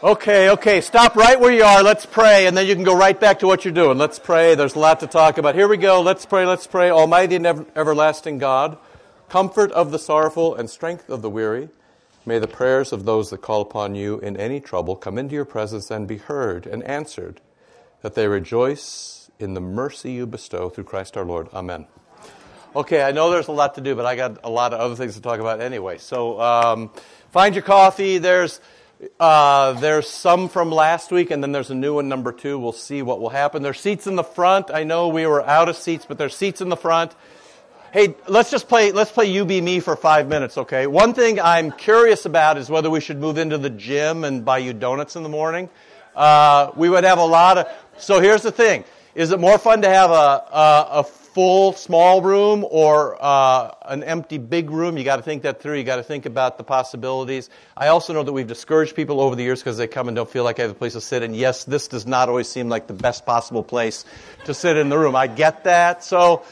Okay, okay, stop right where you are. Let's pray, and then you can go right back to what you're doing. Let's pray. There's a lot to talk about. Here we go. Let's pray, let's pray. Almighty and ever- everlasting God, comfort of the sorrowful and strength of the weary, may the prayers of those that call upon you in any trouble come into your presence and be heard and answered, that they rejoice in the mercy you bestow through Christ our Lord. Amen. Okay, I know there's a lot to do, but I got a lot of other things to talk about anyway. So um, find your coffee. There's uh, there's some from last week, and then there's a new one, number two. We'll see what will happen. There's seats in the front. I know we were out of seats, but there's seats in the front. Hey, let's just play. Let's play you be me for five minutes, okay? One thing I'm curious about is whether we should move into the gym and buy you donuts in the morning. Uh, we would have a lot of. So here's the thing: is it more fun to have a, a, a full small room or uh, an empty big room. You got to think that through. You got to think about the possibilities. I also know that we've discouraged people over the years because they come and don't feel like they have a place to sit. And yes, this does not always seem like the best possible place to sit in the room. I get that. So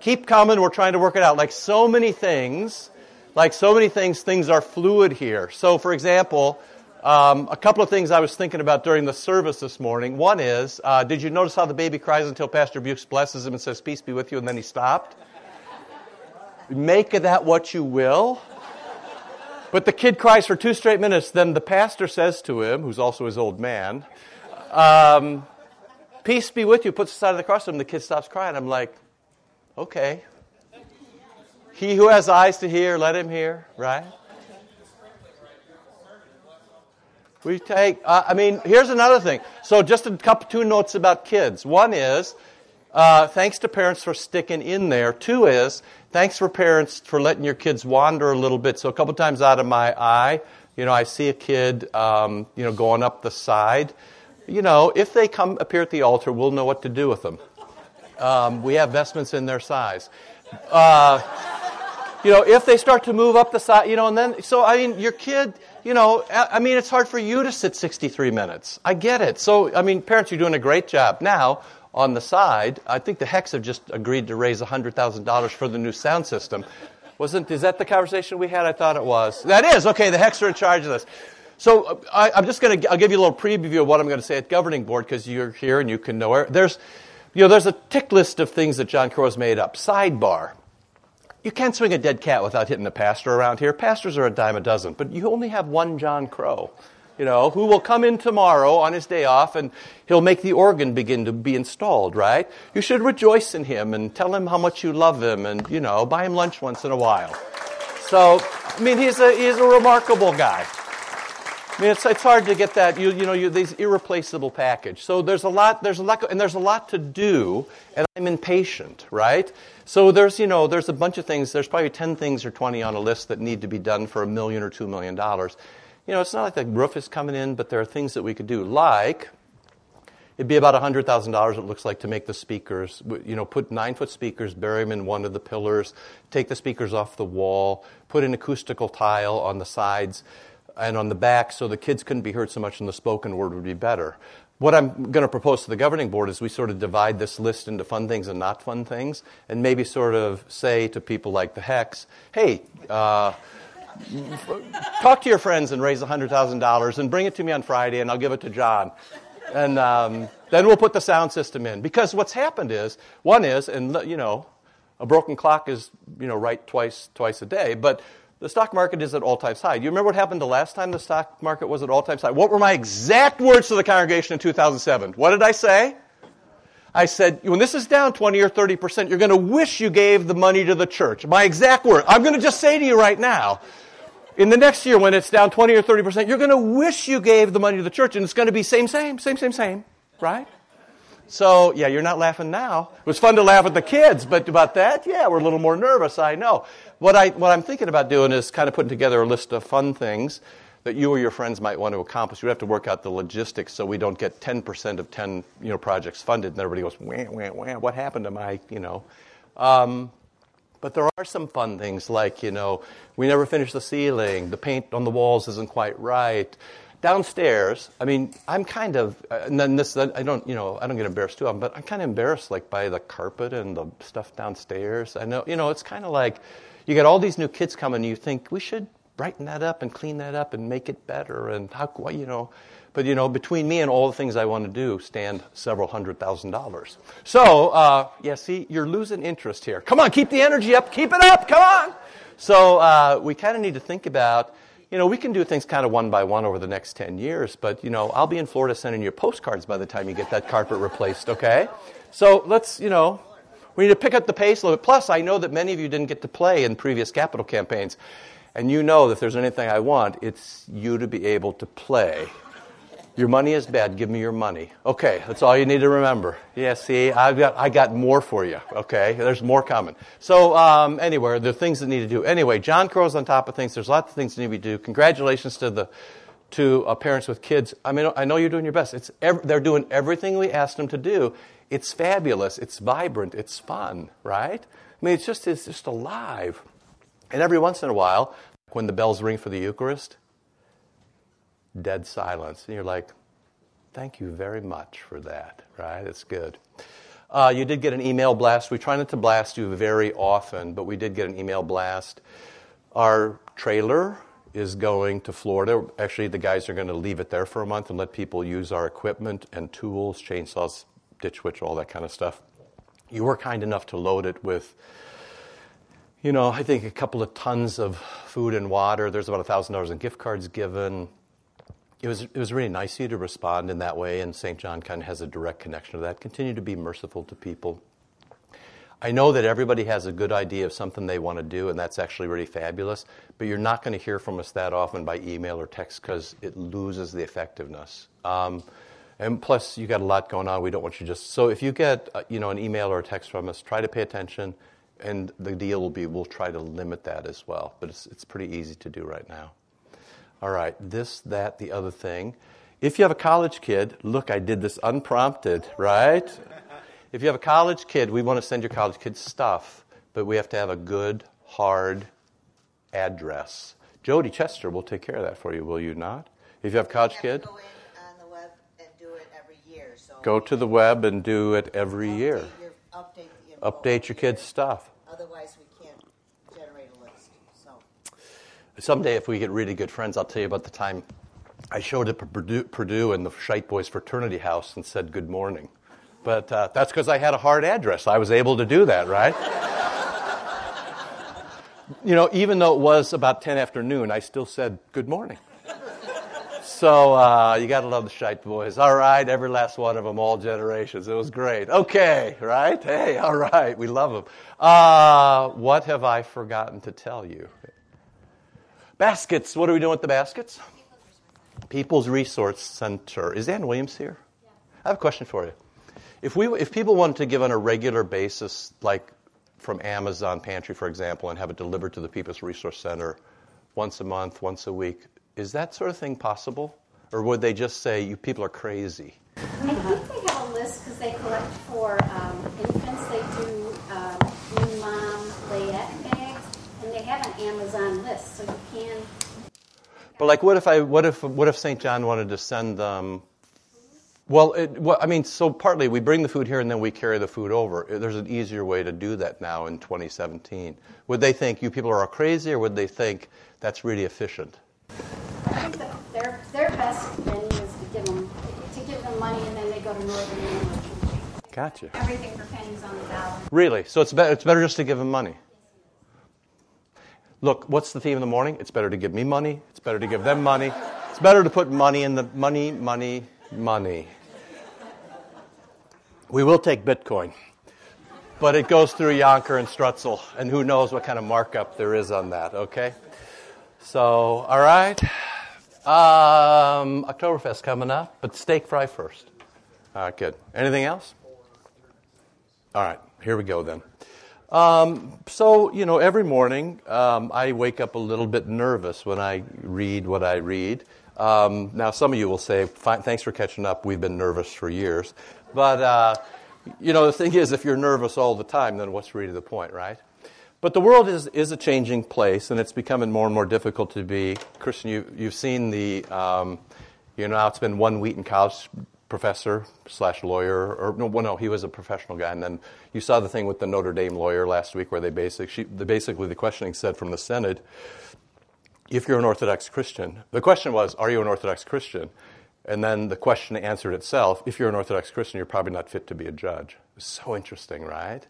keep coming. We're trying to work it out. Like so many things, like so many things, things are fluid here. So, for example, um, a couple of things I was thinking about during the service this morning. One is, uh, did you notice how the baby cries until Pastor Bukes blesses him and says, Peace be with you, and then he stopped? Make of that what you will. But the kid cries for two straight minutes. Then the pastor says to him, who's also his old man, um, Peace be with you, puts the side of the cross to him. The kid stops crying. I'm like, Okay. He who has eyes to hear, let him hear, right? We take, uh, I mean, here's another thing. So, just a couple, two notes about kids. One is, uh, thanks to parents for sticking in there. Two is, thanks for parents for letting your kids wander a little bit. So, a couple times out of my eye, you know, I see a kid, um, you know, going up the side. You know, if they come appear at the altar, we'll know what to do with them. Um, we have vestments in their size. Uh, you know, if they start to move up the side, you know, and then, so I mean, your kid, you know, I mean, it's hard for you to sit 63 minutes. I get it. So, I mean, parents, you're doing a great job. Now, on the side, I think the Hex have just agreed to raise $100,000 for the new sound system. Wasn't, is that the conversation we had? I thought it was. That is. Okay, the Hex are in charge of this. So uh, I, am just going to, I'll give you a little preview of what I'm going to say at governing board because you're here and you can know. There's, you know, there's a tick list of things that John Crow has made up. Sidebar. You can't swing a dead cat without hitting a pastor around here. Pastors are a dime a dozen, but you only have one John Crow, you know, who will come in tomorrow on his day off and he'll make the organ begin to be installed, right? You should rejoice in him and tell him how much you love him and, you know, buy him lunch once in a while. So, I mean, he's a, he's a remarkable guy. I mean, it's, it's hard to get that, you, you know, you, these irreplaceable package. So there's a lot, there's a lot, and there's a lot to do, and I'm impatient, right? So there's, you know, there's a bunch of things. There's probably 10 things or 20 on a list that need to be done for a million or two million dollars. You know, it's not like the roof is coming in, but there are things that we could do, like it'd be about $100,000, it looks like, to make the speakers, you know, put nine foot speakers, bury them in one of the pillars, take the speakers off the wall, put an acoustical tile on the sides and on the back so the kids couldn't be heard so much and the spoken word would be better. What I'm going to propose to the governing board is we sort of divide this list into fun things and not fun things, and maybe sort of say to people like the Hex, hey, uh, talk to your friends and raise $100,000 and bring it to me on Friday, and I'll give it to John. And um, then we'll put the sound system in. Because what's happened is, one is, and you know, a broken clock is, you know, right twice, twice a day, but the stock market is at all time high. Do you remember what happened the last time the stock market was at all time high? What were my exact words to the congregation in 2007? What did I say? I said, when this is down 20 or 30%, you're going to wish you gave the money to the church. My exact word. I'm going to just say to you right now, in the next year when it's down 20 or 30%, you're going to wish you gave the money to the church and it's going to be same, same, same, same, same, right? So, yeah, you're not laughing now. It was fun to laugh at the kids, but about that, yeah, we're a little more nervous, I know. What, I, what I'm thinking about doing is kind of putting together a list of fun things that you or your friends might want to accomplish. We have to work out the logistics so we don't get 10% of 10 you know, projects funded and everybody goes, wah, wah, wah, what happened to my, you know. Um, but there are some fun things like, you know, we never finished the ceiling, the paint on the walls isn't quite right downstairs, I mean, I'm kind of, uh, and then this, I don't, you know, I don't get embarrassed too, but I'm kind of embarrassed, like, by the carpet and the stuff downstairs. I know, you know, it's kind of like you get all these new kids coming, and you think we should brighten that up and clean that up and make it better, and how, you know. But you know, between me and all the things I want to do, stand several hundred thousand dollars. So, uh, yeah, see, you're losing interest here. Come on, keep the energy up, keep it up, come on. So uh, we kind of need to think about, you know, we can do things kind of one by one over the next ten years. But you know, I'll be in Florida sending you postcards by the time you get that carpet replaced. Okay. So let's, you know, we need to pick up the pace a little bit. Plus, I know that many of you didn't get to play in previous capital campaigns. And you know that if there's anything I want, it's you to be able to play. Your money is bad. Give me your money. Okay, that's all you need to remember. Yeah, see, I've got, I got more for you. Okay, there's more coming. So, um, anyway, there are things that need to do. Anyway, John Crow's on top of things. There's lots of things that need to do. Congratulations to the to uh, parents with kids. I mean, I know you're doing your best. It's ev- they're doing everything we asked them to do. It's fabulous. It's vibrant. It's fun, right? I mean, it's just it's just alive. And every once in a while, when the bells ring for the Eucharist, dead silence. And you're like, thank you very much for that, right? It's good. Uh, you did get an email blast. We try not to blast you very often, but we did get an email blast. Our trailer is going to Florida. Actually, the guys are going to leave it there for a month and let people use our equipment and tools, chainsaws, ditch witch, all that kind of stuff. You were kind enough to load it with you know, I think a couple of tons of food and water. There's about $1,000 in gift cards given. It was, it was really nice of you to respond in that way, and St. John kind of has a direct connection to that. Continue to be merciful to people. I know that everybody has a good idea of something they want to do, and that's actually really fabulous, but you're not going to hear from us that often by email or text because it loses the effectiveness. Um, and plus, you got a lot going on. We don't want you just. So if you get, uh, you know, an email or a text from us, try to pay attention and the deal will be we'll try to limit that as well. But it's, it's pretty easy to do right now. All right, this, that, the other thing. If you have a college kid, look, I did this unprompted, right? if you have a college kid, we want to send your college kid stuff, but we have to have a good, hard address. Jody Chester will take care of that for you, will you not? If you have a college kid, go on the web and do it every year. So go to the web and do it every year. Your, update update your kids' stuff. Otherwise, we can't generate a list. So someday, if we get really good friends, I'll tell you about the time I showed up at Purdue, Purdue in the Shite Boys fraternity house and said good morning. But uh, that's because I had a hard address. I was able to do that, right? you know, even though it was about 10 afternoon, I still said good morning. So uh, you got to love the Shite Boys. All right, every last one of them, all generations. It was great. Okay, right? Hey, all right, we love them. Uh, what have I forgotten to tell you? Baskets. What are we doing with the baskets? People's Resource Center. Is Ann Williams here? I have a question for you. If we, if people wanted to give on a regular basis, like from Amazon Pantry, for example, and have it delivered to the People's Resource Center once a month, once a week, is that sort of thing possible? Or would they just say, you people are crazy? I think they have a list because they collect for um, infants. They do uh, new mom layette bags, and they have an Amazon list, so you can. But like, what if I, what if, what if St. John wanted to send them? Well, it, well, I mean, so partly we bring the food here and then we carry the food over. There's an easier way to do that now in 2017. Would they think you people are all crazy, or would they think that's really efficient? I think that their, their best venue is to give them to give them money, and then they go to Northern Illinois. Gotcha. Everything for pennies on the dollar. Really? So it's better, it's better just to give them money. Look, what's the theme of the morning? It's better to give me money. It's better to give them money. It's better to put money in the money, money, money. We will take Bitcoin, but it goes through Yonker and Strutzel, and who knows what kind of markup there is on that, okay? So, all right. Um, Oktoberfest coming up, but steak fry first. All right, good. Anything else? All right, here we go then. Um, so, you know, every morning um, I wake up a little bit nervous when I read what I read. Um, now, some of you will say, thanks for catching up. We've been nervous for years. But, uh, you know, the thing is, if you're nervous all the time, then what's really the point, right? But the world is, is a changing place, and it's becoming more and more difficult to be. Christian, you, you've seen the, um, you know, it's been one Wheaton College professor slash lawyer, or no, well, no, he was a professional guy. And then you saw the thing with the Notre Dame lawyer last week, where they basically, she, the, basically the questioning said from the Senate, if you're an Orthodox Christian, the question was, are you an Orthodox Christian? And then the question answered itself if you're an Orthodox Christian, you're probably not fit to be a judge. It's so interesting, right?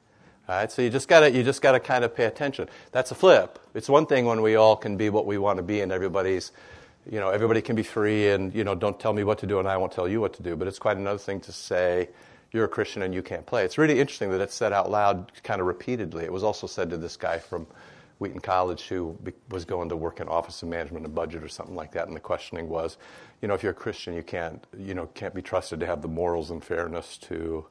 All right, so you just gotta you just gotta kind of pay attention. That's a flip. It's one thing when we all can be what we want to be, and everybody's, you know, everybody can be free, and you know, don't tell me what to do, and I won't tell you what to do. But it's quite another thing to say you're a Christian and you can't play. It's really interesting that it's said out loud, kind of repeatedly. It was also said to this guy from Wheaton College who was going to work in office and management and budget or something like that, and the questioning was, you know, if you're a Christian, you can't, you know, can't be trusted to have the morals and fairness to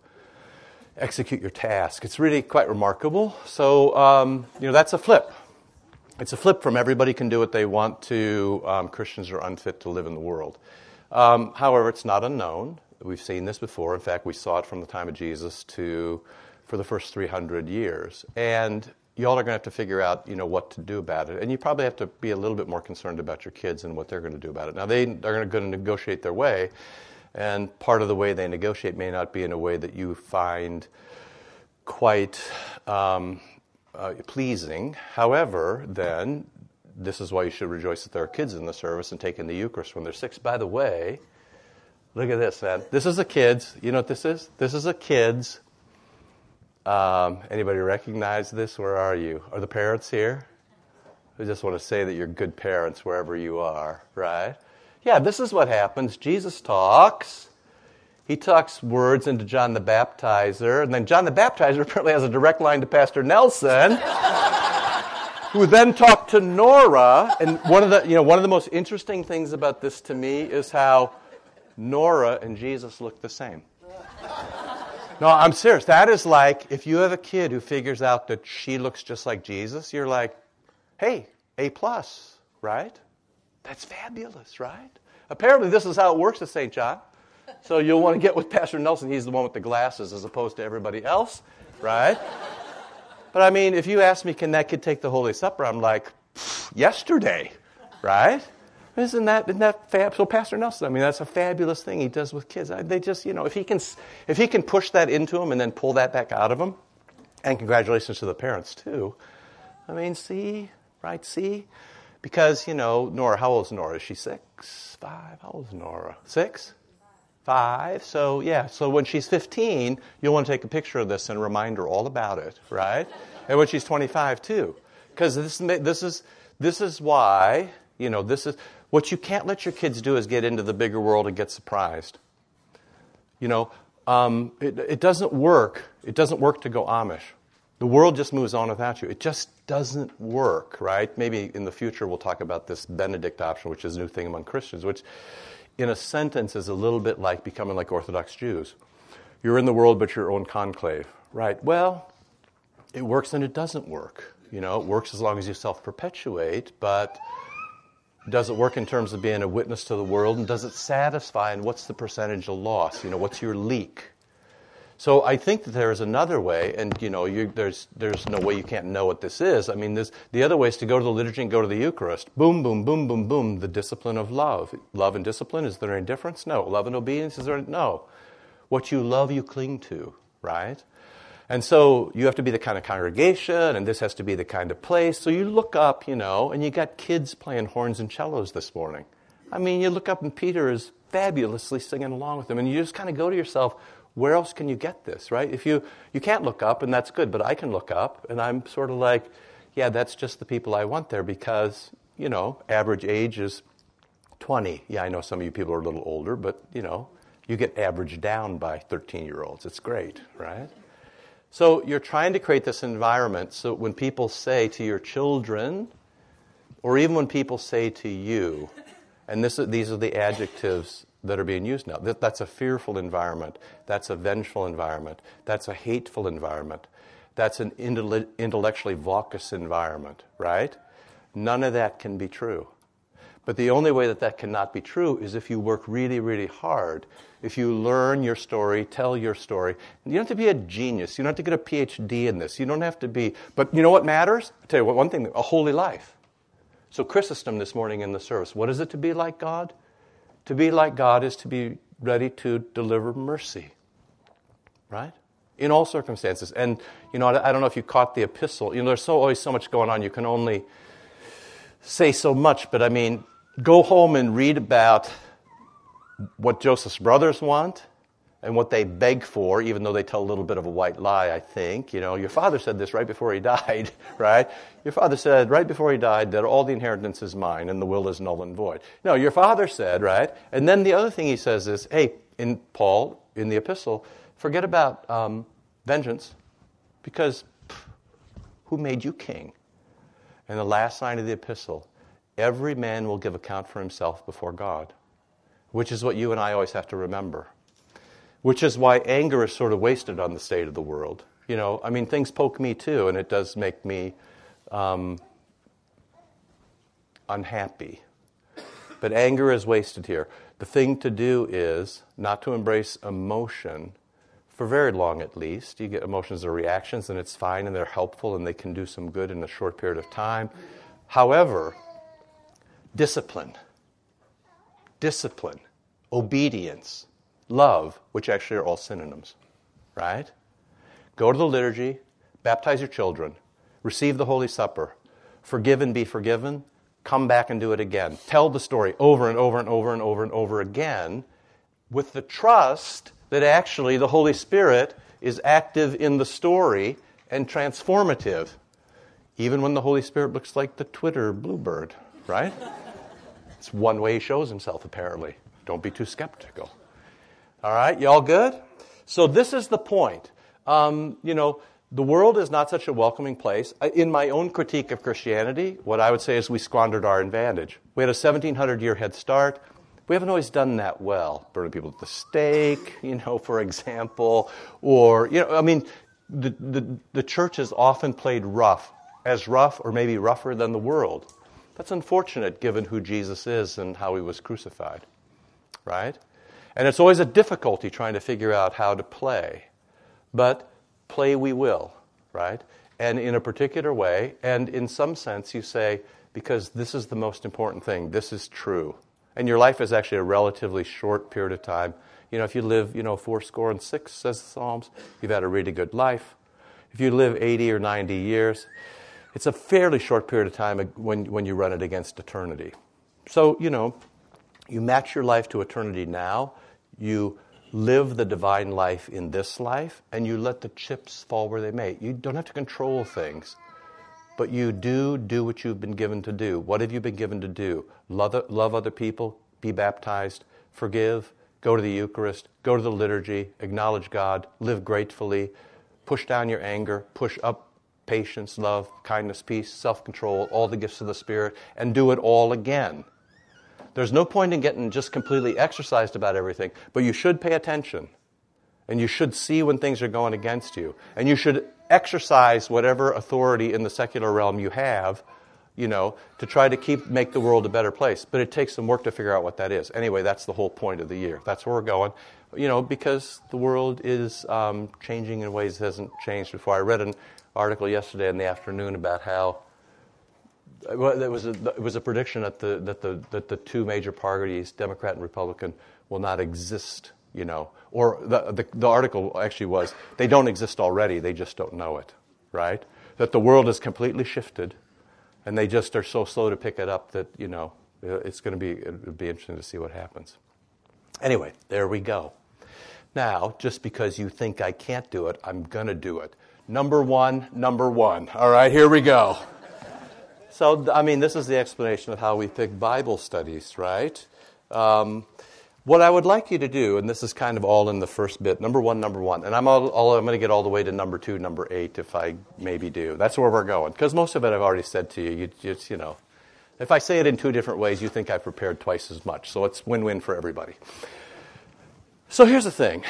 execute your task. It's really quite remarkable. So, um, you know, that's a flip. It's a flip from everybody can do what they want to um, Christians are unfit to live in the world. Um, however, it's not unknown. We've seen this before. In fact, we saw it from the time of Jesus to for the first 300 years. And y'all are going to have to figure out, you know, what to do about it. And you probably have to be a little bit more concerned about your kids and what they're going to do about it. Now, they are going to negotiate their way, and part of the way they negotiate may not be in a way that you find quite um, uh, pleasing. However, then, this is why you should rejoice that there are kids in the service and take in the Eucharist when they're six. By the way, look at this, man. This is a kid's. You know what this is? This is a kid's um, anybody recognize this? Where are you? Are the parents here? I just want to say that you're good parents wherever you are, right? Yeah, this is what happens. Jesus talks. He talks words into John the Baptizer, and then John the Baptizer apparently has a direct line to Pastor Nelson, who then talked to Nora. And one of the, you know, one of the most interesting things about this to me is how Nora and Jesus look the same. No, I'm serious. That is like if you have a kid who figures out that she looks just like Jesus, you're like, hey, A plus, right? That's fabulous, right? Apparently, this is how it works at St. John. So you'll want to get with Pastor Nelson. He's the one with the glasses as opposed to everybody else, right? But I mean, if you ask me, can that kid take the Holy Supper? I'm like, yesterday, right? Isn't that, isn't that fab? So Pastor Nelson, I mean, that's a fabulous thing he does with kids. They just, you know, if he can, if he can push that into them and then pull that back out of them, and congratulations to the parents too. I mean, see, right? See, because you know, Nora, how old is Nora? Is she six, five? How old is Nora? Six, five. So yeah, so when she's 15, you'll want to take a picture of this and remind her all about it, right? and when she's 25 too, because this this is this is why you know this is what you can't let your kids do is get into the bigger world and get surprised. You know, um, it, it doesn't work. It doesn't work to go Amish. The world just moves on without you. It just doesn't work, right? Maybe in the future we'll talk about this Benedict option, which is a new thing among Christians, which in a sentence is a little bit like becoming like Orthodox Jews. You're in the world, but your own conclave, right? Well, it works and it doesn't work. You know, it works as long as you self perpetuate, but does it work in terms of being a witness to the world? And does it satisfy? And what's the percentage of loss? You know, what's your leak? So I think that there is another way, and you know, you, there's there's no way you can't know what this is. I mean, this, the other way is to go to the liturgy and go to the Eucharist. Boom, boom, boom, boom, boom. The discipline of love. Love and discipline. Is there any difference? No. Love and obedience. Is there? No. What you love, you cling to. Right. And so you have to be the kind of congregation, and this has to be the kind of place. So you look up, you know, and you got kids playing horns and cellos this morning. I mean, you look up, and Peter is fabulously singing along with them, and you just kind of go to yourself, where else can you get this, right? If you you can't look up, and that's good, but I can look up, and I'm sort of like, yeah, that's just the people I want there because you know, average age is 20. Yeah, I know some of you people are a little older, but you know, you get averaged down by 13 year olds. It's great, right? So you're trying to create this environment so when people say to your children, or even when people say to you, and this, these are the adjectives that are being used now. That's a fearful environment. That's a vengeful environment. That's a hateful environment. That's an intellectually vacuous environment, right? None of that can be true. But the only way that that cannot be true is if you work really, really hard. If you learn your story, tell your story. You don't have to be a genius. You don't have to get a PhD in this. You don't have to be. But you know what matters? I'll tell you what, one thing a holy life. So, Chrysostom this morning in the service, what is it to be like God? To be like God is to be ready to deliver mercy, right? In all circumstances. And, you know, I don't know if you caught the epistle. You know, there's so, always so much going on. You can only say so much, but I mean, go home and read about what Joseph's brothers want and what they beg for, even though they tell a little bit of a white lie, I think. You know, your father said this right before he died, right? Your father said right before he died that all the inheritance is mine and the will is null and void. No, your father said, right? And then the other thing he says is, hey, in Paul, in the epistle, forget about um, vengeance because pff, who made you king? And the last line of the epistle, every man will give account for himself before God, which is what you and I always have to remember which is why anger is sort of wasted on the state of the world. You know, I mean, things poke me too, and it does make me um, unhappy. But anger is wasted here. The thing to do is not to embrace emotion for very long at least. You get emotions or reactions, and it's fine, and they're helpful, and they can do some good in a short period of time. However, discipline, discipline, obedience, love, which actually are all synonyms, right? Go to the liturgy, baptize your children, receive the Holy Supper, forgive and be forgiven, come back and do it again. Tell the story over and over and over and over and over again with the trust that actually the Holy Spirit is active in the story and transformative, even when the Holy Spirit looks like the Twitter bluebird, right? it's one way he shows himself, apparently. Don't be too skeptical. All right, y'all good? So this is the point. Um, you know, the world is not such a welcoming place. In my own critique of Christianity, what I would say is we squandered our advantage. We had a 1700 year head start. We haven't always done that well. Burning people at the stake, you know, for example, or, you know, I mean, the, the, the church has often played rough, as rough or maybe rougher than the world. That's unfortunate given who Jesus is and how he was crucified, right? And it's always a difficulty trying to figure out how to play. But play we will, right? And in a particular way, and in some sense, you say, because this is the most important thing, this is true. And your life is actually a relatively short period of time. You know, if you live, you know, four score and six, says the Psalms, you've had a really good life. If you live 80 or 90 years, it's a fairly short period of time when, when you run it against eternity. So, you know, you match your life to eternity now, you live the divine life in this life, and you let the chips fall where they may. You don't have to control things, but you do do what you've been given to do. What have you been given to do? Love, love other people, be baptized, forgive, go to the Eucharist, go to the liturgy, acknowledge God, live gratefully, push down your anger, push up patience, love, kindness, peace, self control, all the gifts of the Spirit, and do it all again. There's no point in getting just completely exercised about everything, but you should pay attention. And you should see when things are going against you. And you should exercise whatever authority in the secular realm you have, you know, to try to keep make the world a better place. But it takes some work to figure out what that is. Anyway, that's the whole point of the year. That's where we're going. You know, because the world is um, changing in ways it hasn't changed before. I read an article yesterday in the afternoon about how well, was a, it was a prediction that the, that, the, that the two major parties, Democrat and Republican, will not exist, you know. Or the, the, the article actually was, they don't exist already, they just don't know it, right? That the world has completely shifted, and they just are so slow to pick it up that, you know, uh, it's going to be, it'll be interesting to see what happens. Anyway, there we go. Now, just because you think I can't do it, I'm going to do it. Number one, number one. All right, here we go. So, I mean, this is the explanation of how we pick Bible studies, right? Um, what I would like you to do, and this is kind of all in the first bit, number one, number one, and I'm, all, I'm going to get all the way to number two, number eight, if I maybe do. That's where we're going, because most of it I've already said to you. You just, you know, if I say it in two different ways, you think I've prepared twice as much. So it's win-win for everybody. So here's the thing.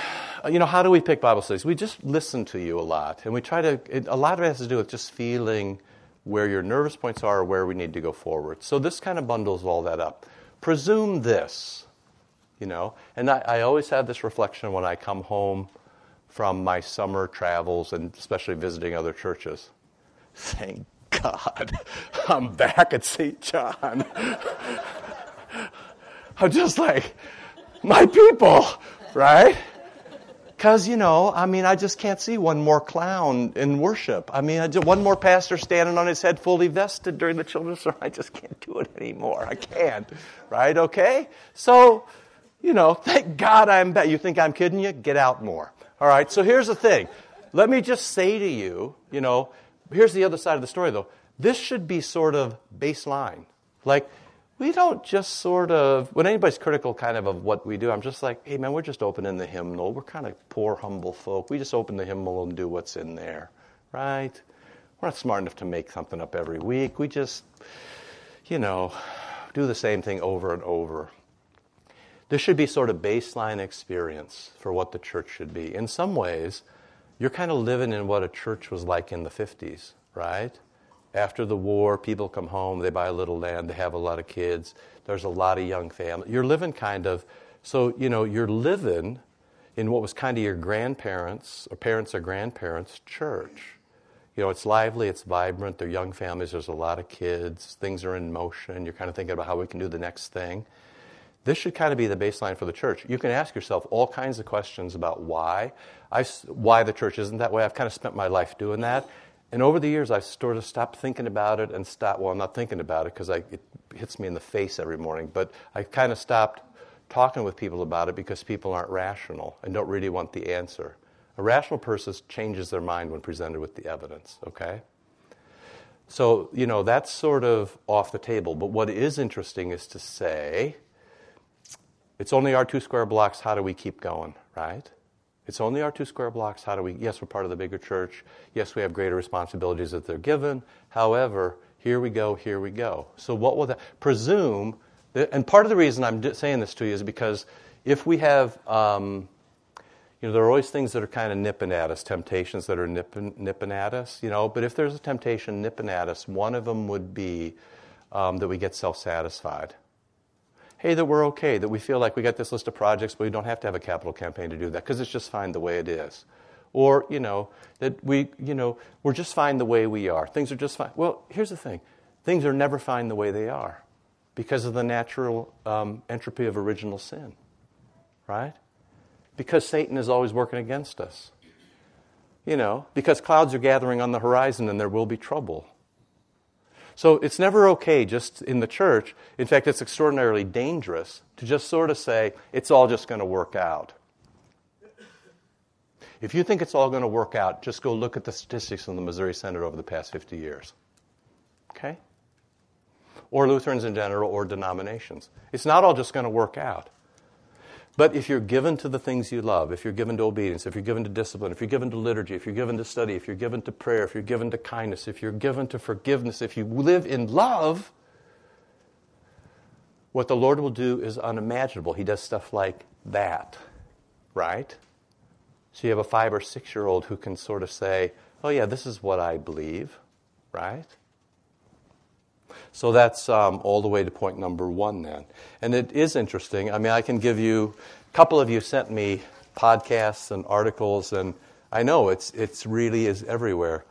Uh, you know, how do we pick Bible studies? We just listen to you a lot, and we try to. It, a lot of it has to do with just feeling where your nervous points are, where we need to go forward. So this kind of bundles all that up. Presume this, you know, and I, I always have this reflection when I come home from my summer travels and especially visiting other churches. Thank God I'm back at St. John. I'm just like, my people, right? Because, you know, I mean, I just can't see one more clown in worship. I mean, I just, one more pastor standing on his head fully vested during the children's service. I just can't do it anymore. I can't. Right? Okay? So, You know, thank God I'm back. You think I'm kidding you? Get out more. All right, so here's the thing. Let me just say to you, you know, here's the other side of the story though. This should be sort of baseline. Like, we don't just sort of, when anybody's critical kind of of what we do, I'm just like, hey man, we're just opening the hymnal. We're kind of poor, humble folk. We just open the hymnal and do what's in there, right? We're not smart enough to make something up every week. We just, you know, do the same thing over and over. This should be sort of baseline experience for what the church should be. In some ways, you're kind of living in what a church was like in the 50s, right? After the war, people come home, they buy a little land, they have a lot of kids, there's a lot of young families. You're living kind of, so, you know, you're living in what was kind of your grandparents, or parents or grandparents' church. You know, it's lively, it's vibrant, they're young families, there's a lot of kids, things are in motion, you're kind of thinking about how we can do the next thing. This should kind of be the baseline for the church. You can ask yourself all kinds of questions about why. I, why the church isn't that way. I've kind of spent my life doing that. And over the years, I've sort of stopped thinking about it and stopped, well, I'm not thinking about it because it hits me in the face every morning, but I kind of stopped talking with people about it because people aren't rational and don't really want the answer. A rational person changes their mind when presented with the evidence, okay? So, you know, that's sort of off the table. But what is interesting is to say, it's only our two square blocks, how do we keep going, right? It's only our two square blocks. How do we? Yes, we're part of the bigger church. Yes, we have greater responsibilities that they're given. However, here we go, here we go. So, what will that presume? And part of the reason I'm saying this to you is because if we have, um, you know, there are always things that are kind of nipping at us, temptations that are nipping, nipping at us, you know. But if there's a temptation nipping at us, one of them would be um, that we get self satisfied hey, that we're okay, that we feel like we got this list of projects, but we don't have to have a capital campaign to do that because it's just fine the way it is. Or, you know, that we, you know, we're just fine the way we are. Things are just fine. Well, here's the thing things are never fine the way they are because of the natural um, entropy of original sin, right? Because Satan is always working against us. You know, because clouds are gathering on the horizon and there will be trouble. So it's never okay just in the church. In fact, it's extraordinarily dangerous to just sort of say, it's all just going to work out. If you think it's all going to work out, just go look at the statistics in the Missouri Synod over the past 50 years. Okay? Or Lutherans in general, or denominations. It's not all just going to work out. But if you're given to the things you love, if you're given to obedience, if you're given to discipline, if you're given to liturgy, if you're given to study, if you're given to prayer, if you're given to kindness, if you're given to forgiveness, if you live in love, what the Lord will do is unimaginable. He does stuff like that, right? So you have a five or six year old who can sort of say, oh, yeah, this is what I believe, right? So that's um, all the way to point number one then. And it is interesting. I mean, I can give you, a couple of you sent me podcasts and articles, and I know it's, it's really is everywhere.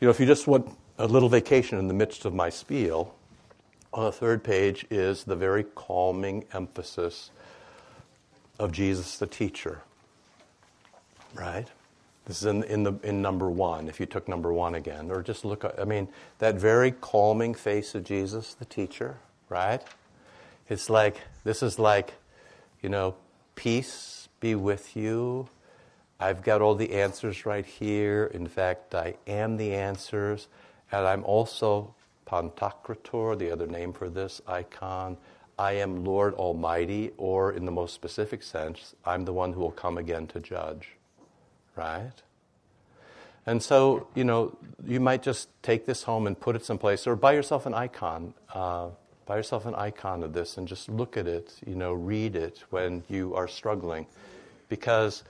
You know, if you just want a little vacation in the midst of my spiel, on the third page is the very calming emphasis of Jesus the teacher. Right? This is in, in, the, in number one, if you took number one again. Or just look, I mean, that very calming face of Jesus, the teacher, right? It's like, this is like, you know, peace be with you. I've got all the answers right here. In fact, I am the answers. And I'm also Pantocrator, the other name for this icon. I am Lord Almighty, or in the most specific sense, I'm the one who will come again to judge right? And so, you know, you might just take this home and put it someplace, or buy yourself an icon. Uh, buy yourself an icon of this and just look at it, you know, read it when you are struggling. Because,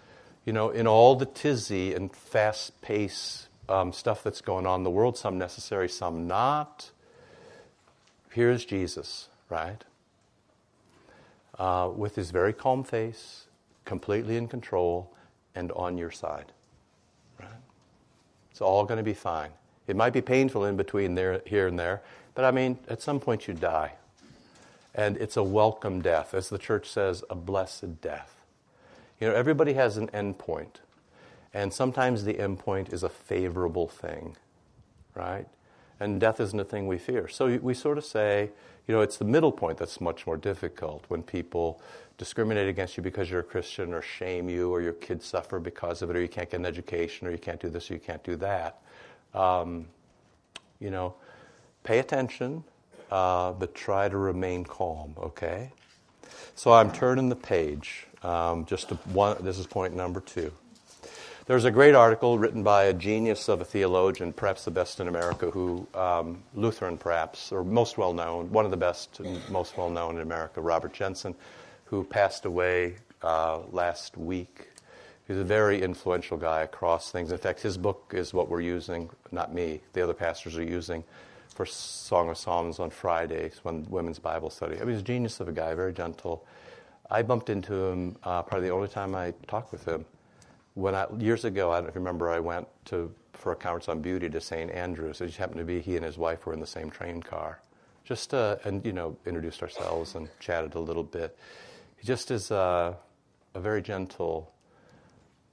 you know, in all the tizzy and fast pace um, stuff that's going on in the world, some necessary, some not, here's Jesus, right? Uh, with his very calm face, completely in control, and on your side. Right? It's all going to be fine. It might be painful in between there, here and there, but I mean, at some point you die. And it's a welcome death. As the church says, a blessed death. You know, everybody has an end. And sometimes the end point is a favorable thing, right? And death isn't a thing we fear. So we sort of say, You know, it's the middle point that's much more difficult when people discriminate against you because you're a Christian or shame you or your kids suffer because of it or you can't get an education or you can't do this or you can't do that. Um, you know, pay attention, uh, but try to remain calm, okay? So I'm turning the page. Um, just one, this is point number two. There's a great article written by a genius of a theologian, perhaps the best in America, who um, Lutheran, perhaps, or most well known, one of the best and most well known in America, Robert Jenson, who passed away uh, last week. He's a very influential guy across things. In fact, his book is what we're using, not me, the other pastors are using for Song of Psalms on Fridays when women's Bible study. I mean, he's a genius of a guy, very gentle. I bumped into him uh, probably the only time I talked with him when I, years ago, I don't remember, I went to for a conference on beauty to St. Andrews. It just happened to be he and his wife were in the same train car. Just uh, and you know introduced ourselves and chatted a little bit. He just is uh, a very gentle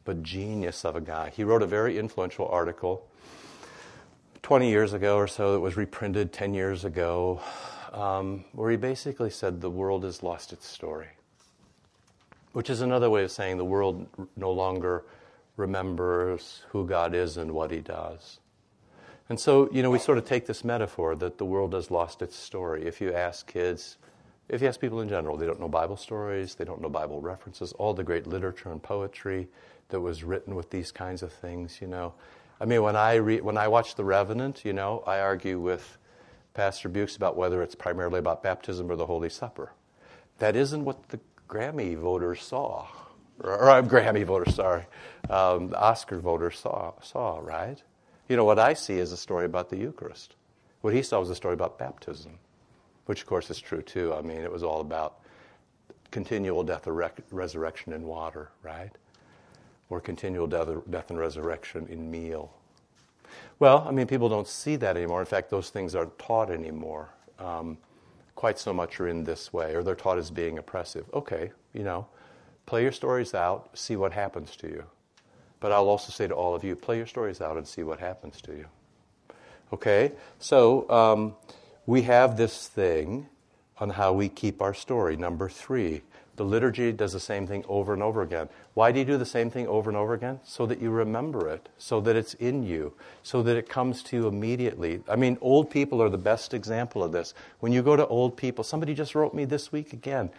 but genius of a guy. He wrote a very influential article 20 years ago or so that was reprinted 10 years ago, um, where he basically said the world has lost its story which is another way of saying the world no longer remembers who God is and what He does. And so, you know, we sort of take this metaphor that the world has lost its story. If you ask kids, if you ask people in general, they don't know Bible stories, they don't know Bible references, all the great literature and poetry that was written with these kinds of things, you know. I mean, when I, re- when I watch The Revenant, you know, I argue with Pastor Bukes about whether it's primarily about baptism or the Holy Supper. That isn't what the Grammy voters saw, or, or Grammy voters, sorry, um, Oscar voters saw, saw, right? You know, what I see is a story about the Eucharist. What he saw was a story about baptism, which, of course, is true too. I mean, it was all about continual death, and resurrection in water, right? Or continual death, death and resurrection in meal. Well, I mean, people don't see that anymore. In fact, those things aren't taught anymore. Um, quite so much are in this way, or they're taught as being oppressive. Okay, you know, play your stories out, see what happens to you. But I'll also say to all of you, play your stories out and see what happens to you. Okay, so um, we have this thing on how we keep our story. Number three, the liturgy does the same thing over and over again. Why do you do the same thing over and over again? So that you remember it, so that it's in you, so that it comes to you immediately. I mean, old people are the best example of this. When you go to old people, somebody just wrote me this week again.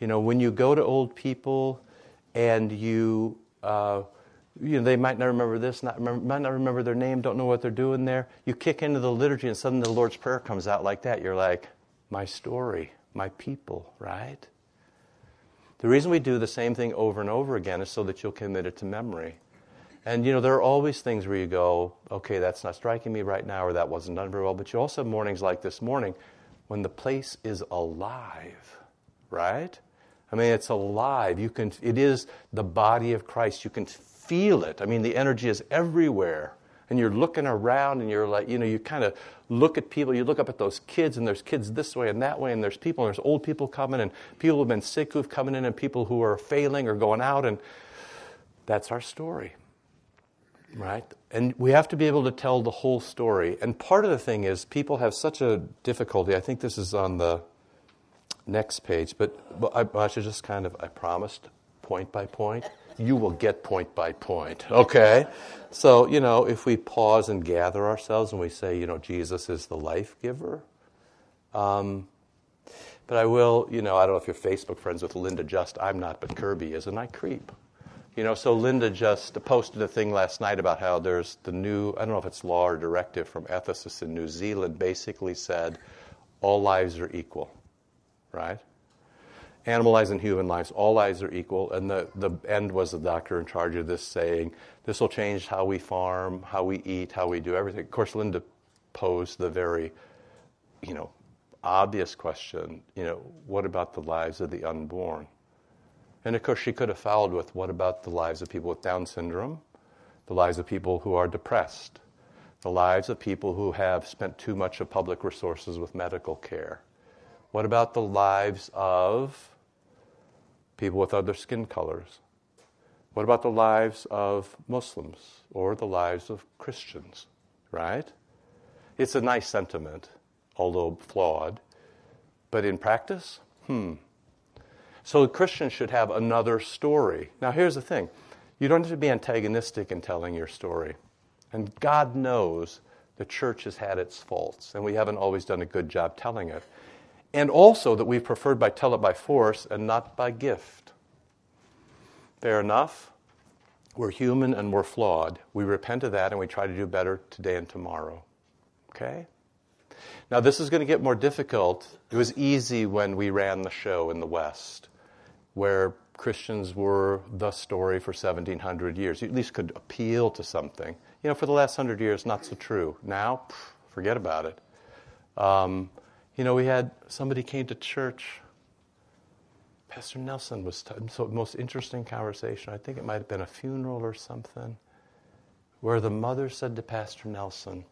You know, when you go to old people and you, uh, you know, they might not remember this, not remember, might not remember their name, don't know what they're doing there. You kick into the liturgy and suddenly the Lord's Prayer comes out like that. You're like, my story, my people, right? The reason we do the same thing over and over again is so that you'll commit it to memory. And you know, there are always things where you go, okay, that's not striking me right now, or that wasn't done very well. But you also have mornings like this morning when the place is alive, right? I mean, it's alive. You can, it is the body of Christ. You can feel it. I mean, the energy is everywhere and you're looking around and you're like, you know, you kind of look at people, you look up at those kids, and there's kids this way and that way, and there's people, and there's old people coming, and people who've been sick who've come in, and people who are failing or going out, and that's our story. Right? And we have to be able to tell the whole story. And part of the thing is, people have such a difficulty. I think this is on the next page, but I, I should just kind of, I promised point by point you will get point by point. Okay? So, you know, if we pause and gather ourselves and we say, you know, Jesus is the life giver. Um, but I will, you know, I don't know if you're Facebook friends with Linda Just. I'm not, but Kirby is, and I creep. You know, so Linda just posted a thing last night about how there's the new, I don't know if it's law or directive from ethicists in New Zealand, basically said all lives are equal, right? Animal lives and human lives, all lives are equal. And the, the end was the doctor in charge of this saying, this will change how we farm, how we eat, how we do everything. Of course, Linda posed the very, you know, obvious question, you know, what about the lives of the unborn? And of course, she could have followed with, what about the lives of people with Down syndrome, the lives of people who are depressed, the lives of people who have spent too much of public resources with medical care? What about the lives of people with other skin colors? What about the lives of Muslims or the lives of Christians? Right? It's a nice sentiment, although flawed. But in practice, hmm. So Christians should have another story. Now, here's the thing you don't have to be antagonistic in telling your story. And God knows the church has had its faults, and we haven't always done a good job telling it. And also that we've preferred by tell it by force and not by gift. Fair enough. We're human and we're flawed. We repent of that and we try to do better today and tomorrow. Okay? Now, this is going to get more difficult. It was easy when we ran the show in the West, where Christians were the story for 1700 years. You at least could appeal to something. You know, for the last hundred years, not so true. Now, forget about it. Um, you know, we had somebody came to church. Pastor Nelson was t- so most interesting conversation. I think it might have been a funeral or something, where the mother said to Pastor Nelson,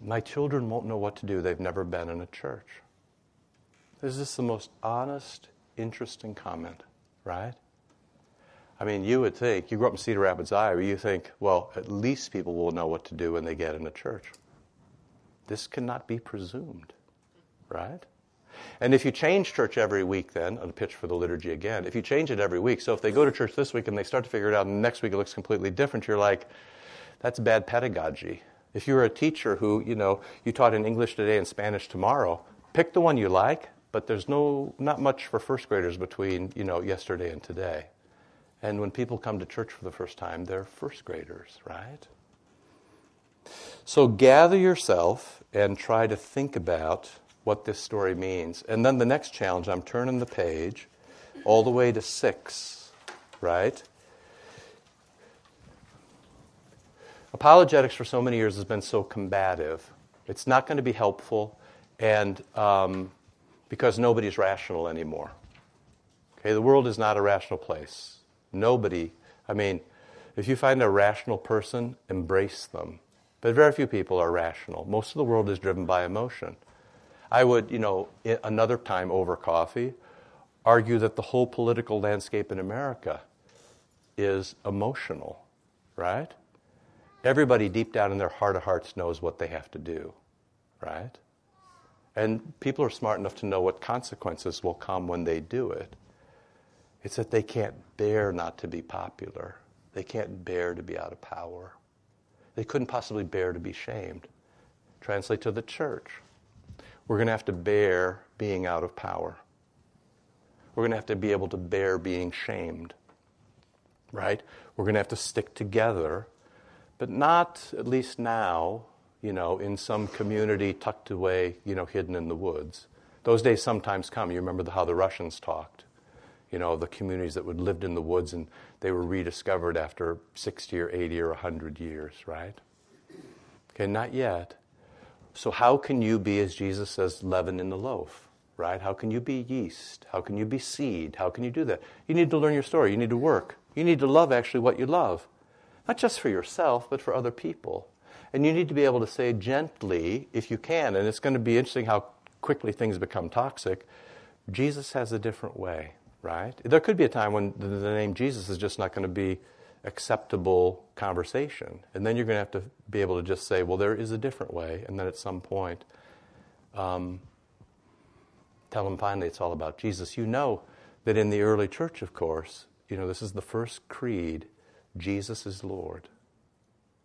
"My children won't know what to do. They've never been in a church." This is the most honest, interesting comment, right? I mean, you would think, you grew up in Cedar Rapids, Iowa, you think, well, at least people will know what to do when they get in a church. This cannot be presumed, right? And if you change church every week, then, a pitch for the liturgy again, if you change it every week, so if they go to church this week and they start to figure it out, and next week it looks completely different, you're like, that's bad pedagogy. If you're a teacher who, you know, you taught in English today and Spanish tomorrow, pick the one you like, but there's no, not much for first graders between, you know, yesterday and today. And when people come to church for the first time, they're first graders, right? So gather yourself and try to think about what this story means. And then the next challenge, I'm turning the page all the way to six, right? Apologetics for so many years has been so combative. It's not going to be helpful, and um, because nobody's rational anymore. Okay, the world is not a rational place. Nobody, I mean, if you find a rational person, embrace them. But very few people are rational. Most of the world is driven by emotion. I would, you know, another time over coffee, argue that the whole political landscape in America is emotional, right? Everybody deep down in their heart of hearts knows what they have to do, right? And people are smart enough to know what consequences will come when they do it. It's that they can't bear not to be popular. They can't bear to be out of power. They couldn't possibly bear to be shamed. Translate to the church. We're going to have to bear being out of power. We're going to have to be able to bear being shamed. Right? We're going to have to stick together, but not, at least now, you know, in some community tucked away, you know, hidden in the woods. Those days sometimes come. You remember how the Russians talked you know, the communities that would lived in the woods and they were rediscovered after 60 or 80 or 100 years, right? Okay, not yet. So, how can you be, as Jesus says, leaven in the loaf, right? How can you be yeast? How can you be seed? How can you do that? You need to learn your story. You need to work. You need to love actually what you love, not just for yourself, but for other people. And you need to be able to say gently, if you can, and it's going to be interesting how quickly things become toxic. Jesus has a different way right? There could be a time when the, name Jesus is just not going to be acceptable conversation. And then you're going to have to be able to just say, well, there is a different way. And then at some point, um, tell them finally it's all about Jesus. You know that in the early church, of course, you know, this is the first creed Jesus is Lord.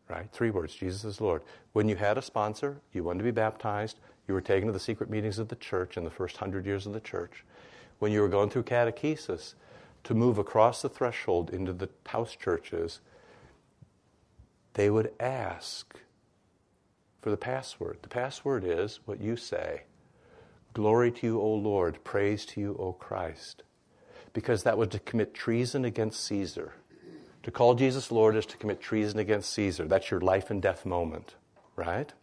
Right? Three words Jesus is Lord. When you had a sponsor, you wanted to be baptized, you were taken to the secret meetings of the church in the first hundred years of the church when you were going through catechesis to move across the threshold into the house churches, they would ask for the password. The password is what you say Glory to you, O Lord. Praise to you, O Christ. Because that was to commit treason against Caesar. To call Jesus Lord is to commit treason against Caesar. That's your life and death moment, right?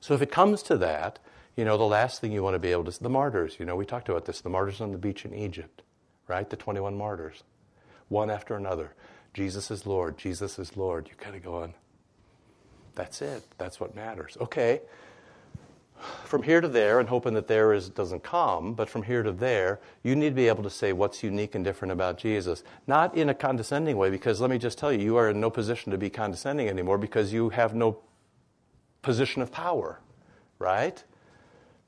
So if it comes to that, you know, the last thing you want to be able to, the martyrs, you know, we talked about this, the martyrs on the beach in Egypt, right? The 21 martyrs, one after another. Jesus is Lord, Jesus is Lord. You kind of go on, that's it, that's what matters. Okay, from here to there, and hoping that there is, doesn't come, but from here to there, you need to be able to say what's unique and different about Jesus. Not in a condescending way, because let me just tell you, you are in no position to be condescending anymore because you have no position of power, right?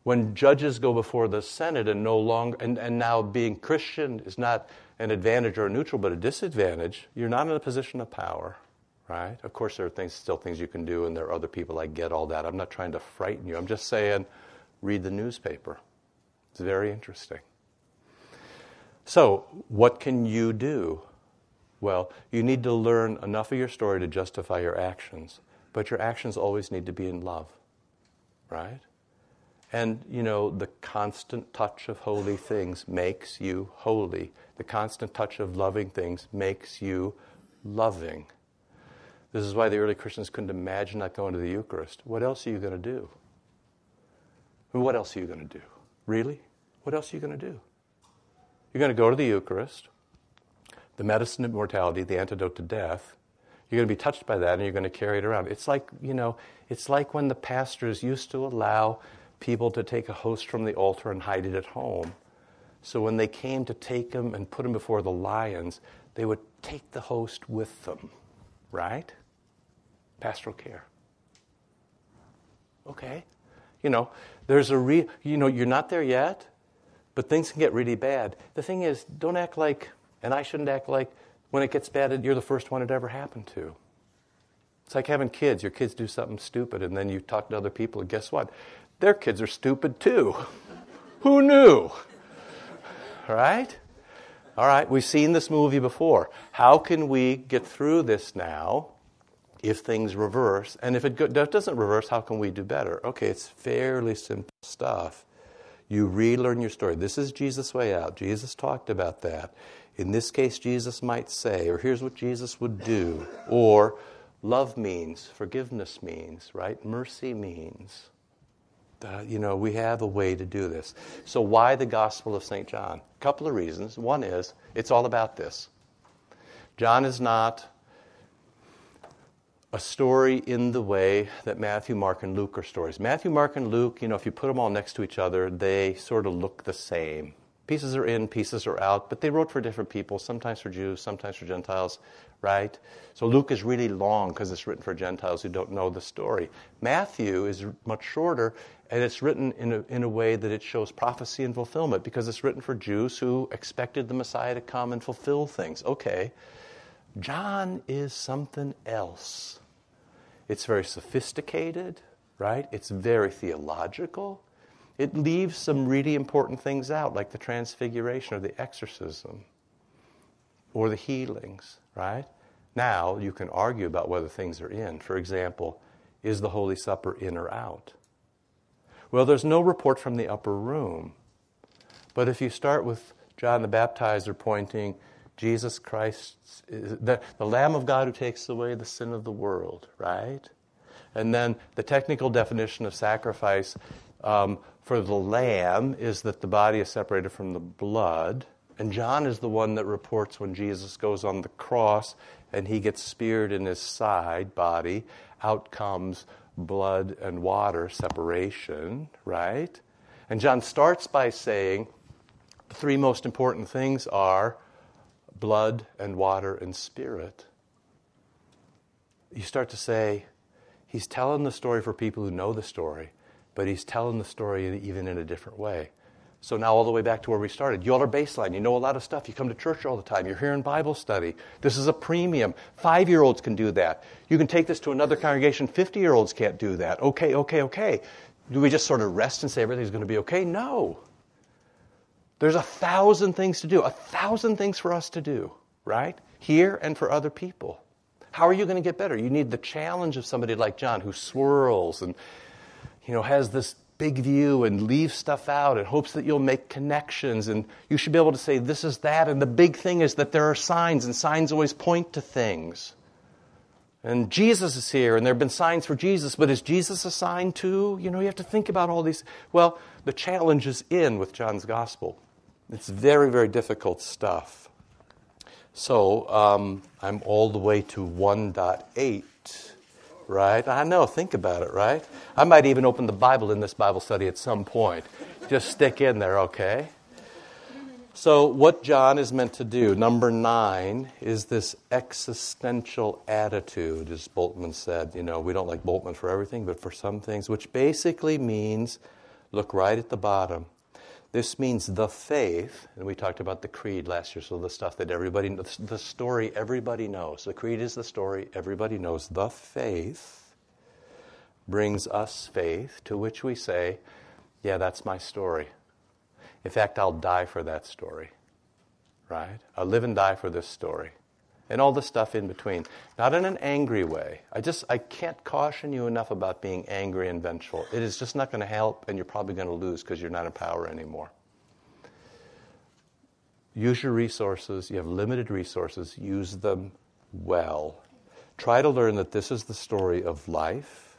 When judges go before the Senate and no longer, and, and now being Christian is not an advantage or a neutral, but a disadvantage, you're not in a position of power, right? Of course, there are things, still things you can do, and there are other people. I get all that. I'm not trying to frighten you. I'm just saying, read the newspaper. It's very interesting. So, what can you do? Well, you need to learn enough of your story to justify your actions, but your actions always need to be in love, right? And, you know, the constant touch of holy things makes you holy. The constant touch of loving things makes you loving. This is why the early Christians couldn't imagine not going to the Eucharist. What else are you going to do? What else are you going to do? Really? What else are you going to do? You're going to go to the Eucharist, the medicine of mortality, the antidote to death. You're going to be touched by that and you're going to carry it around. It's like, you know, it's like when the pastors used to allow people to take a host from the altar and hide it at home. So when they came to take him and put him before the lions, they would take the host with them, right? Pastoral care. Okay. You know, there's a re you know, you're not there yet, but things can get really bad. The thing is, don't act like and I shouldn't act like when it gets bad you're the first one it ever happened to. It's like having kids. Your kids do something stupid, and then you talk to other people, and guess what? Their kids are stupid too. Who knew? Right? All right, we've seen this movie before. How can we get through this now if things reverse? And if it doesn't reverse, how can we do better? Okay, it's fairly simple stuff. You relearn your story. This is Jesus' way out. Jesus talked about that. In this case, Jesus might say, or here's what Jesus would do, or love means, forgiveness means, right? Mercy means uh, you know, we have a way to do this. So, why the Gospel of St. John? A couple of reasons. One is it's all about this. John is not a story in the way that Matthew, Mark, and Luke are stories. Matthew, Mark, and Luke, you know, if you put them all next to each other, they sort of look the same. Pieces are in, pieces are out, but they wrote for different people, sometimes for Jews, sometimes for Gentiles, right? So Luke is really long because it's written for Gentiles who don't know the story. Matthew is much shorter, and it's written in a, in a way that it shows prophecy and fulfillment because it's written for Jews who expected the Messiah to come and fulfill things. Okay. John is something else. It's very sophisticated, right? It's very theological. It leaves some really important things out, like the transfiguration or the exorcism or the healings, right? Now, you can argue about whether things are in. For example, is the Holy Supper in or out? Well, there's no report from the upper room. But if you start with John the Baptizer pointing, Jesus Christ, the, the Lamb of God who takes away the sin of the world, right? And then the technical definition of sacrifice um, for the lamb is that the body is separated from the blood. And John is the one that reports when Jesus goes on the cross and he gets speared in his side body. Out comes blood and water separation, right? And John starts by saying the three most important things are blood and water and spirit. You start to say, he's telling the story for people who know the story, but he's telling the story even in a different way. So now, all the way back to where we started. You all are baseline. You know a lot of stuff. You come to church all the time. You're here in Bible study. This is a premium. Five year olds can do that. You can take this to another congregation. 50 year olds can't do that. Okay, okay, okay. Do we just sort of rest and say everything's going to be okay? No. There's a thousand things to do, a thousand things for us to do, right? Here and for other people. How are you going to get better? You need the challenge of somebody like John who swirls and you know has this big view and leave stuff out and hopes that you'll make connections. And you should be able to say, this is that. And the big thing is that there are signs, and signs always point to things. And Jesus is here, and there have been signs for Jesus, but is Jesus a sign too? You know, you have to think about all these. Well, the challenge is in with John's gospel. It's very, very difficult stuff. So um, I'm all the way to 1.8 right? I know, think about it, right? I might even open the Bible in this Bible study at some point. Just stick in there, okay? So, what John is meant to do, number nine, is this existential attitude, as Bultmann said. You know, we don't like Bultmann for everything, but for some things, which basically means look right at the bottom. This means the faith, and we talked about the creed last year, so the stuff that everybody, the story everybody knows. The creed is the story everybody knows. The faith brings us faith, to which we say, Yeah, that's my story. In fact, I'll die for that story. Right? I'll live and die for this story and all the stuff in between. Not in an angry way. I just I can't caution you enough about being angry and vengeful. It is just not going to help, and you're probably going to lose because you're not in power anymore. Use your resources. You have limited resources. Use them well. Try to learn that this is the story of life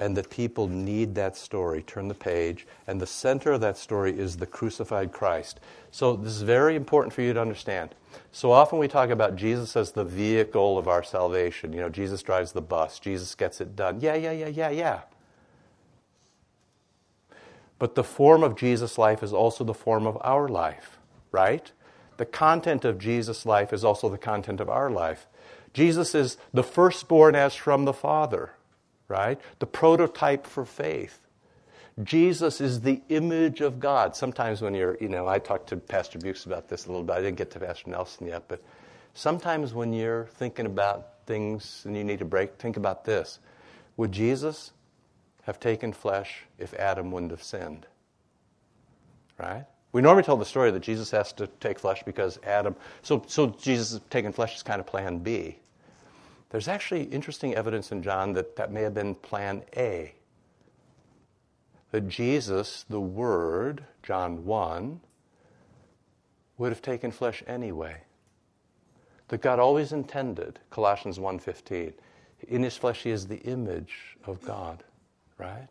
and that people need that story. Turn the page, and the center of that story is the crucified Christ. So, this is very important for you to understand. So often we talk about Jesus as the vehicle of our salvation. You know, Jesus drives the bus, Jesus gets it done. Yeah, yeah, yeah, yeah, yeah. But the form of Jesus' life is also the form of our life, right? The content of Jesus' life is also the content of our life. Jesus is the firstborn as from the Father right? The prototype for faith. Jesus is the image of God. Sometimes when you're, you know, I talked to Pastor Bukes about this a little bit. I didn't get to Pastor Nelson yet, but sometimes when you're thinking about things and you need to break, think about this. Would Jesus have taken flesh if Adam wouldn't have sinned? Right? We normally tell the story that Jesus has to take flesh because Adam, so, so Jesus taking flesh is kind of plan B. There's actually interesting evidence in John that that may have been plan A. That Jesus, the Word, John 1, would have taken flesh anyway. That God always intended, Colossians 1:15, in his flesh he is the image of God, right?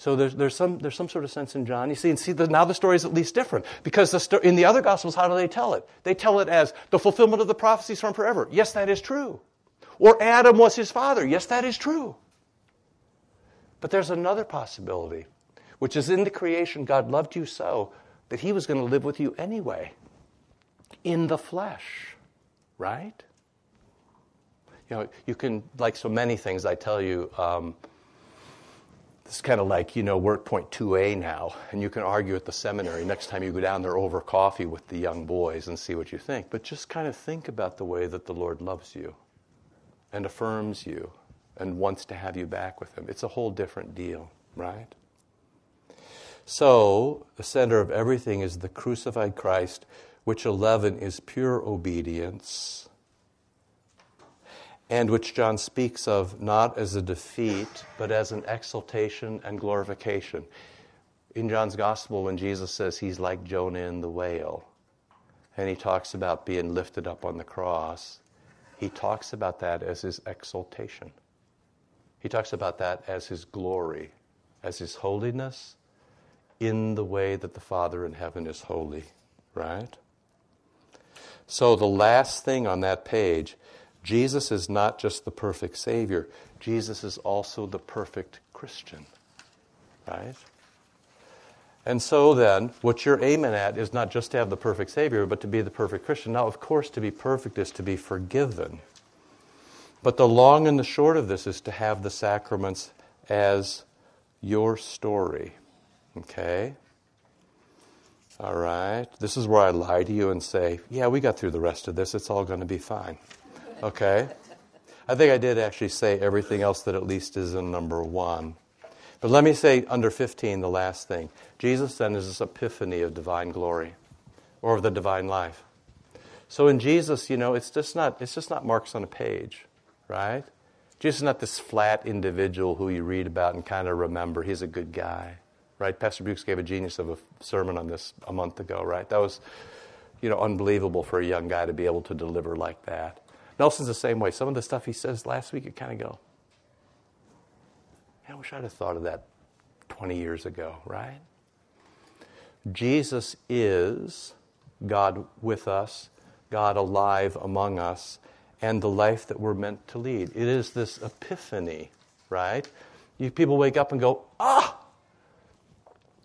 So there's, there's, some, there's some sort of sense in John. You see, and see the, now the story is at least different. Because the sto- in the other Gospels, how do they tell it? They tell it as the fulfillment of the prophecies from forever. Yes, that is true. Or Adam was his father. Yes, that is true. But there's another possibility, which is in the creation, God loved you so that he was going to live with you anyway, in the flesh, right? You know, you can, like so many things I tell you, um, it's kind of like, you know, we're at point 2A now, and you can argue at the seminary. Next time you go down there over coffee with the young boys and see what you think. But just kind of think about the way that the Lord loves you and affirms you and wants to have you back with Him. It's a whole different deal, right? So, the center of everything is the crucified Christ, which 11 is pure obedience and which John speaks of not as a defeat, but as an exaltation and glorification. In John's Gospel, when Jesus says he's like Jonah in the whale, and he talks about being lifted up on the cross, he talks about that as his exaltation. He talks about that as his glory, as his holiness in the way that the Father in heaven is holy, right? So, the last thing on that page Jesus is not just the perfect Savior, Jesus is also the perfect Christian. Right? And so then, what you're aiming at is not just to have the perfect Savior, but to be the perfect Christian. Now, of course, to be perfect is to be forgiven. But the long and the short of this is to have the sacraments as your story. Okay? All right. This is where I lie to you and say, yeah, we got through the rest of this. It's all going to be fine. Okay? I think I did actually say everything else that at least is in number one. But let me say under 15, the last thing. Jesus then is this epiphany of divine glory or of the divine life. So in Jesus, you know, it's just not, it's just not marks on a page, right? Jesus is not this flat individual who you read about and kind of remember. He's a good guy, right? Pastor Bukes gave a genius of a sermon on this a month ago, right? That was, you know, unbelievable for a young guy to be able to deliver like that. Nelson's the same way. Some of the stuff he says last week, you kind of go, I wish I'd have thought of that 20 years ago, right? Jesus is God with us, God alive among us, and the life that we're meant to lead. It is this epiphany, right? You people wake up and go, ah!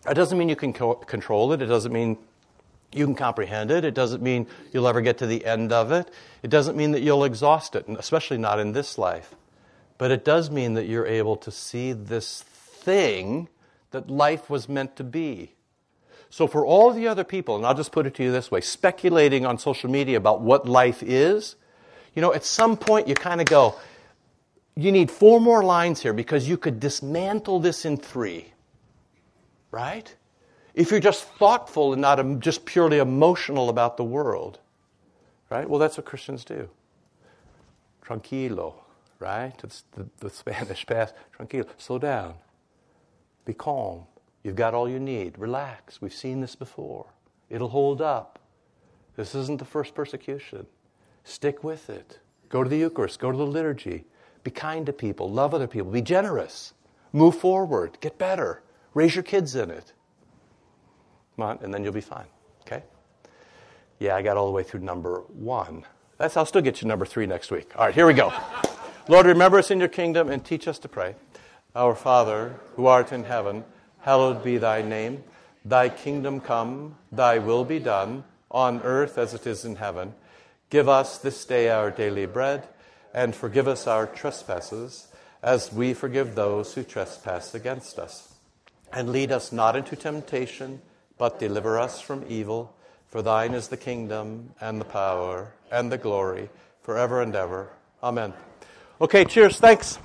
That doesn't mean you can co- control it. It doesn't mean you can comprehend it. It doesn't mean you'll ever get to the end of it. It doesn't mean that you'll exhaust it, especially not in this life. But it does mean that you're able to see this thing that life was meant to be. So, for all the other people, and I'll just put it to you this way speculating on social media about what life is, you know, at some point you kind of go, you need four more lines here because you could dismantle this in three. Right? If you're just thoughtful and not just purely emotional about the world. Right? Well, that's what Christians do. Tranquilo, right? It's the, the Spanish past. Tranquilo. Slow down. Be calm. You've got all you need. Relax. We've seen this before. It'll hold up. This isn't the first persecution. Stick with it. Go to the Eucharist. Go to the liturgy. Be kind to people. Love other people. Be generous. Move forward. Get better. Raise your kids in it. And then you'll be fine. Okay? Yeah, I got all the way through number one. That's, I'll still get you number three next week. All right, here we go. Lord, remember us in your kingdom and teach us to pray. Our Father, who art in heaven, hallowed be thy name. Thy kingdom come, thy will be done, on earth as it is in heaven. Give us this day our daily bread, and forgive us our trespasses, as we forgive those who trespass against us. And lead us not into temptation, but deliver us from evil. For thine is the kingdom, and the power, and the glory, forever and ever. Amen. Okay, cheers. Thanks.